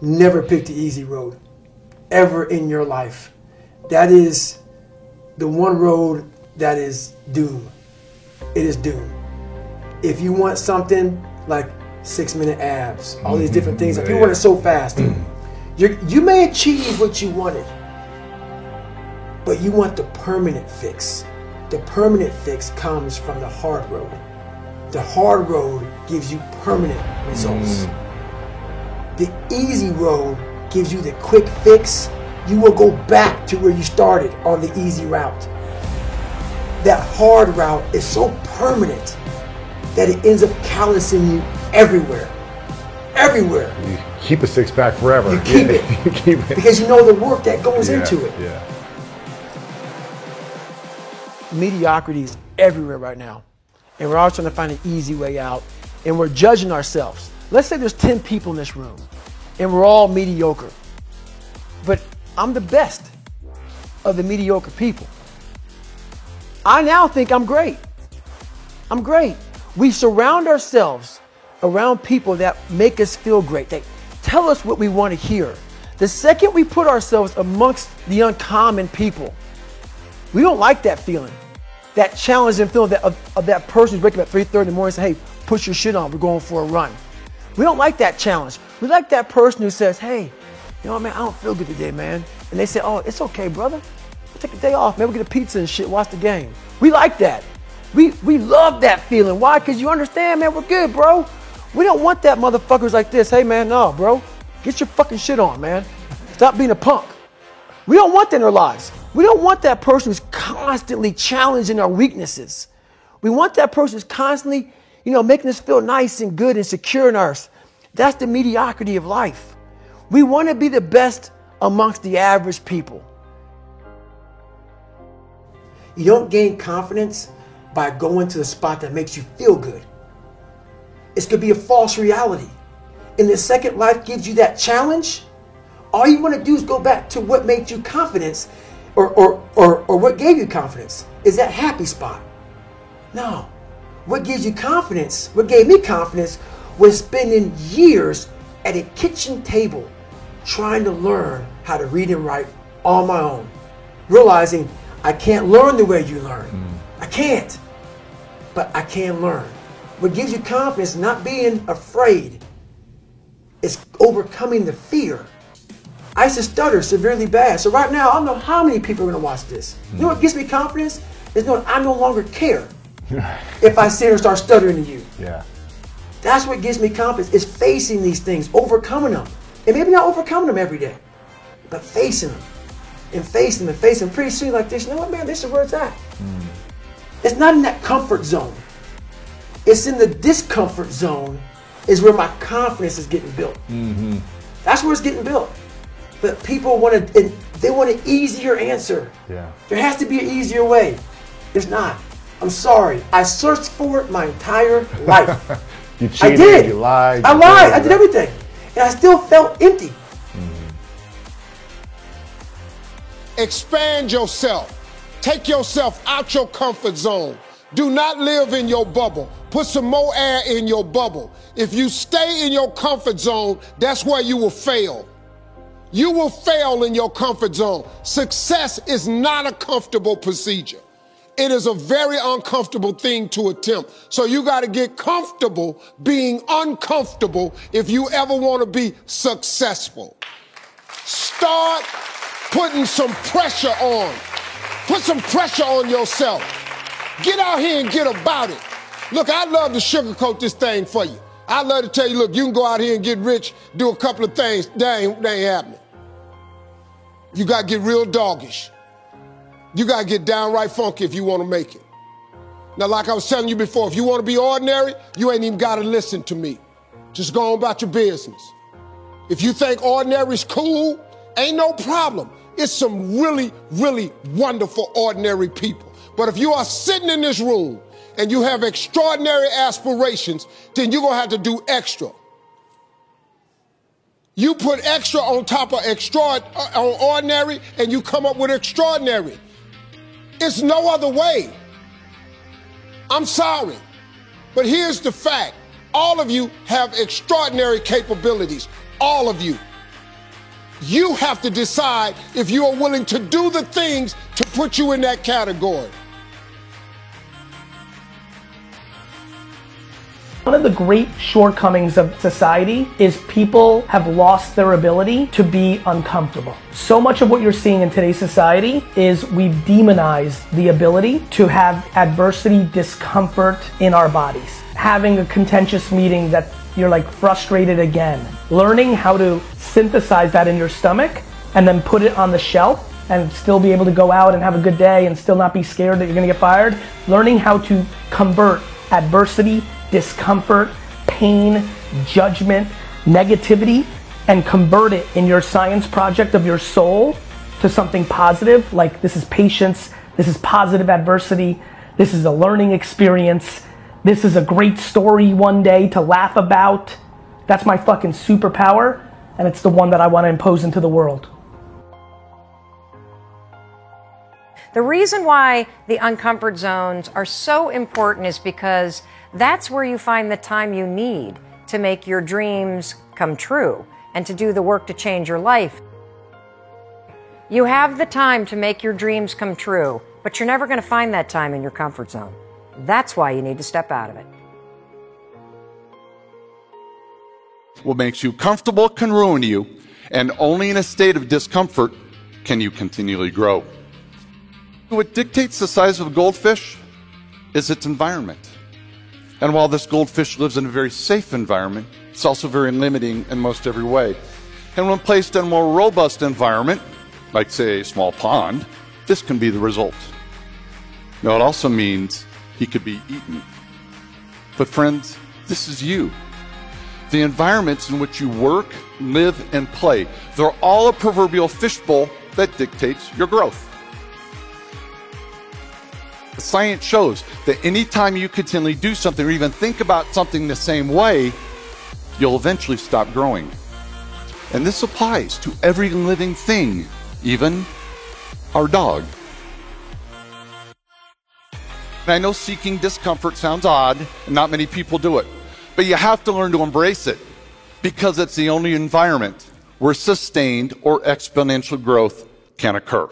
never pick the easy road ever in your life. That is the one road that is doom. It is doom. If you want something like six minute abs, all these mm-hmm. different things, if you want it so fast, mm. you you may achieve what you wanted, but you want the permanent fix. The permanent fix comes from the hard road. The hard road gives you permanent results. Mm. The easy road gives you the quick fix. You will go back to where you started on the easy route. That hard route is so permanent that it ends up callousing you everywhere. Everywhere. You keep a six pack forever. You keep Yeah, it. you keep it. Because you know the work that goes Yeah, into it. Yeah. mediocrity is everywhere right now. And we're all trying to find an easy way out. And we're judging ourselves. Let's say there's 10 people in this room and we're all mediocre. But I'm the best of the mediocre people. I now think I'm great. I'm great. We surround ourselves around people that make us feel great. They tell us what we want to hear. The second we put ourselves amongst the uncommon people, we don't like that feeling. That challenging feeling that, of, of that person who's waking up at 3.30 in the morning and say, hey, put your shit on, we're going for a run. We don't like that challenge. We like that person who says, hey, you know what, man, I don't feel good today, man. And they say, oh, it's okay, brother. We'll take a day off, man. We'll get a pizza and shit, watch the game. We like that. We, we love that feeling. Why? Because you understand, man, we're good, bro. We don't want that motherfuckers like this. Hey, man, no, bro. Get your fucking shit on, man. Stop being a punk. We don't want that in our lives. We don't want that person who's constantly challenging our weaknesses. We want that person who's constantly, you know, making us feel nice and good and secure in us. That's the mediocrity of life. We want to be the best amongst the average people. You don't gain confidence by going to the spot that makes you feel good. It's going to be a false reality. And the second life gives you that challenge, all you want to do is go back to what made you confidence or, or, or, or what gave you confidence is that happy spot. No. What gives you confidence, what gave me confidence, was spending years at a kitchen table trying to learn how to read and write on my own. Realizing I can't learn the way you learn. Mm. I can't. But I can learn. What gives you confidence, not being afraid, is overcoming the fear. I used to stutter severely bad. So right now, I don't know how many people are going to watch this. You know what gives me confidence? Is knowing I no longer care if I sit and start stuttering to you. Yeah. That's what gives me confidence is facing these things, overcoming them. And maybe not overcoming them every day, but facing them and facing them and facing them. Pretty soon, like this, you know what, man, this is where it's at. Hmm. It's not in that comfort zone. It's in the discomfort zone is where my confidence is getting built. Mm-hmm. That's where it's getting built. But people want to, they want an easier answer. Yeah. There has to be an easier way. There's not. I'm sorry. I searched for it my entire life. You I cheated. did. You lied. I lied. I did did everything. And I still felt empty. Mm-hmm. Expand yourself. Take yourself out your comfort zone. Do not live in your bubble. Put some more air in your bubble. If you stay in your comfort zone, that's where you will fail. You will fail in your comfort zone. Success is not a comfortable procedure. It is a very uncomfortable thing to attempt. So you got to get comfortable being uncomfortable if you ever want to be successful. Start putting some pressure on. Put some pressure on yourself. Get out here and get about it. Look, I'd love to sugarcoat this thing for you. I'd love to tell you, look, you can go out here and get rich, do a couple of things. That ain't, that ain't happening. You got to get real doggish. You got to get downright funky if you want to make it. Now, like I was telling you before, if you want to be ordinary, you ain't even got to listen to me. Just go on about your business. If you think ordinary's cool, ain't no problem. It's some really, really wonderful ordinary people. But if you are sitting in this room and you have extraordinary aspirations, then you're gonna have to do extra. You put extra on top of extra uh, on ordinary, and you come up with extraordinary. It's no other way. I'm sorry. But here's the fact all of you have extraordinary capabilities. All of you. You have to decide if you are willing to do the things to put you in that category. One of the great shortcomings of society is people have lost their ability to be uncomfortable. So much of what you're seeing in today's society is we've demonized the ability to have adversity, discomfort in our bodies. Having a contentious meeting that you're like frustrated again. Learning how to synthesize that in your stomach and then put it on the shelf and still be able to go out and have a good day and still not be scared that you're gonna get fired. Learning how to convert adversity discomfort, pain, judgment, negativity, and convert it in your science project of your soul to something positive, like this is patience, this is positive adversity, this is a learning experience, this is a great story one day to laugh about. That's my fucking superpower, and it's the one that I want to impose into the world. The reason why the uncomfort zones are so important is because that's where you find the time you need to make your dreams come true and to do the work to change your life. You have the time to make your dreams come true, but you're never going to find that time in your comfort zone. That's why you need to step out of it. What makes you comfortable can ruin you, and only in a state of discomfort can you continually grow. What dictates the size of a goldfish is its environment. And while this goldfish lives in a very safe environment, it's also very limiting in most every way. And when placed in a more robust environment, like say a small pond, this can be the result. Now it also means he could be eaten. But friends, this is you. The environments in which you work, live, and play, they're all a proverbial fishbowl that dictates your growth. Science shows that anytime you continually do something or even think about something the same way, you'll eventually stop growing. And this applies to every living thing, even our dog. And I know seeking discomfort sounds odd, and not many people do it, but you have to learn to embrace it because it's the only environment where sustained or exponential growth can occur.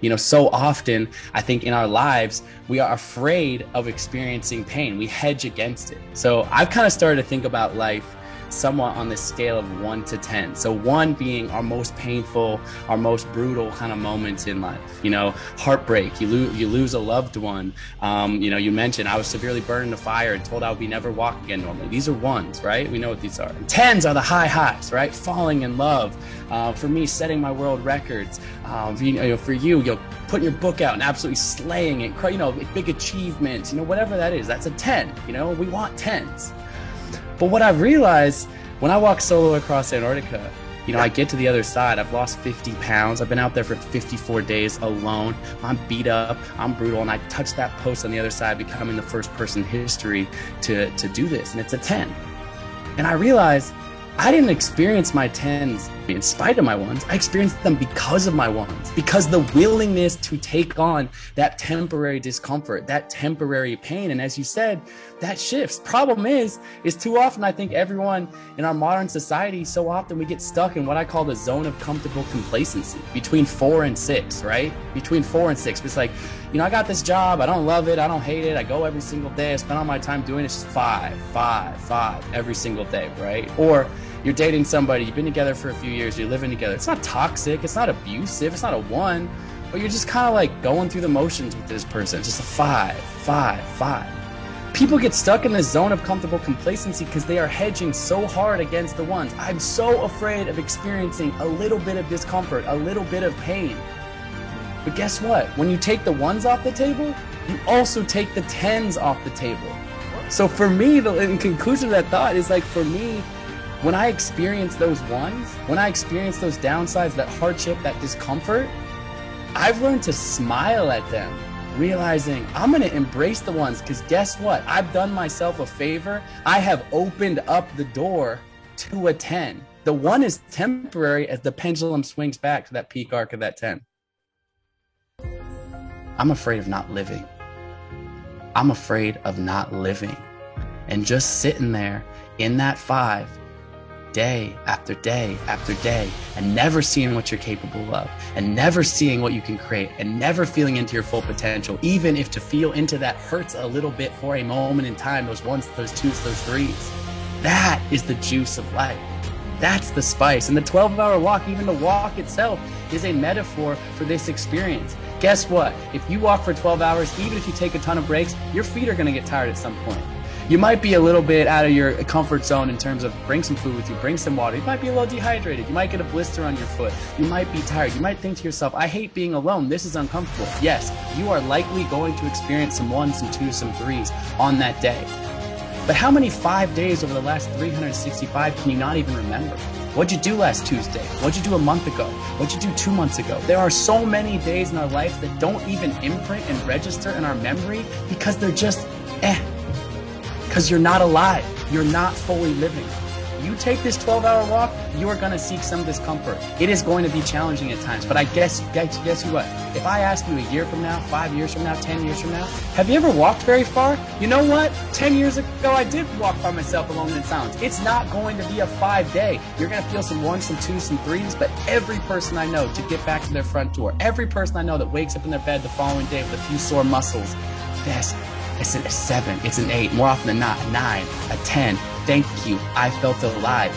You know, so often I think in our lives, we are afraid of experiencing pain. We hedge against it. So I've kind of started to think about life somewhat on the scale of one to 10. So, one being our most painful, our most brutal kind of moments in life. You know, heartbreak, you, lo- you lose a loved one. Um, you know, you mentioned I was severely burned in a fire and told I would be never walk again normally. These are ones, right? We know what these are. And tens are the high highs, right? Falling in love. Uh, for me, setting my world records. Um, you know, for you, you know, putting your book out and absolutely slaying it. You know, big achievements. You know, whatever that is, that's a ten. You know, we want tens. But what I've realized when I walk solo across Antarctica, you know, I get to the other side. I've lost 50 pounds. I've been out there for 54 days alone. I'm beat up. I'm brutal. And I touch that post on the other side, becoming the first person in history to, to do this. And it's a 10. And I realized I didn't experience my 10s in spite of my ones. I experienced them because of my ones, because the willingness to take on that temporary discomfort, that temporary pain. And as you said, that shifts. Problem is, is too often I think everyone in our modern society, so often we get stuck in what I call the zone of comfortable complacency between four and six, right? Between four and six. It's like, you know, I got this job, I don't love it, I don't hate it, I go every single day, I spend all my time doing it. It's just five, five, five every single day, right? Or you're dating somebody, you've been together for a few years, you're living together. It's not toxic, it's not abusive, it's not a one, but you're just kind of like going through the motions with this person. It's just a five, five, five. People get stuck in this zone of comfortable complacency because they are hedging so hard against the ones. I'm so afraid of experiencing a little bit of discomfort, a little bit of pain. But guess what? When you take the ones off the table, you also take the tens off the table. So for me, the in conclusion of that thought is like for me, when I experience those ones, when I experience those downsides, that hardship, that discomfort, I've learned to smile at them, realizing I'm going to embrace the ones because guess what? I've done myself a favor. I have opened up the door to a 10. The one is temporary as the pendulum swings back to that peak arc of that 10. I'm afraid of not living. I'm afraid of not living. and just sitting there in that five day after day after day and never seeing what you're capable of and never seeing what you can create and never feeling into your full potential, even if to feel into that hurts a little bit for a moment in time, those ones, those twos, those threes. That is the juice of life. That's the spice. And the 12 hour walk, even the walk itself, is a metaphor for this experience. Guess what? If you walk for 12 hours, even if you take a ton of breaks, your feet are going to get tired at some point. You might be a little bit out of your comfort zone in terms of bring some food with you, bring some water. You might be a little dehydrated. You might get a blister on your foot. You might be tired. You might think to yourself, I hate being alone. This is uncomfortable. Yes, you are likely going to experience some ones, some twos, some threes on that day. But how many five days over the last 365 can you not even remember? What'd you do last Tuesday? What'd you do a month ago? What'd you do two months ago? There are so many days in our life that don't even imprint and register in our memory because they're just eh. Because you're not alive. You're not fully living. You take this 12 hour walk, you are going to seek some discomfort. It is going to be challenging at times, but I guess, guess, guess what? If I ask you a year from now, five years from now, 10 years from now, have you ever walked very far? You know what? 10 years ago, I did walk by myself alone in silence. It's not going to be a five day. You're going to feel some ones, some twos, some threes, but every person I know to get back to their front door, every person I know that wakes up in their bed the following day with a few sore muscles, this it's a seven, it's an eight, more often than not, a nine, a 10. Thank you. I felt alive.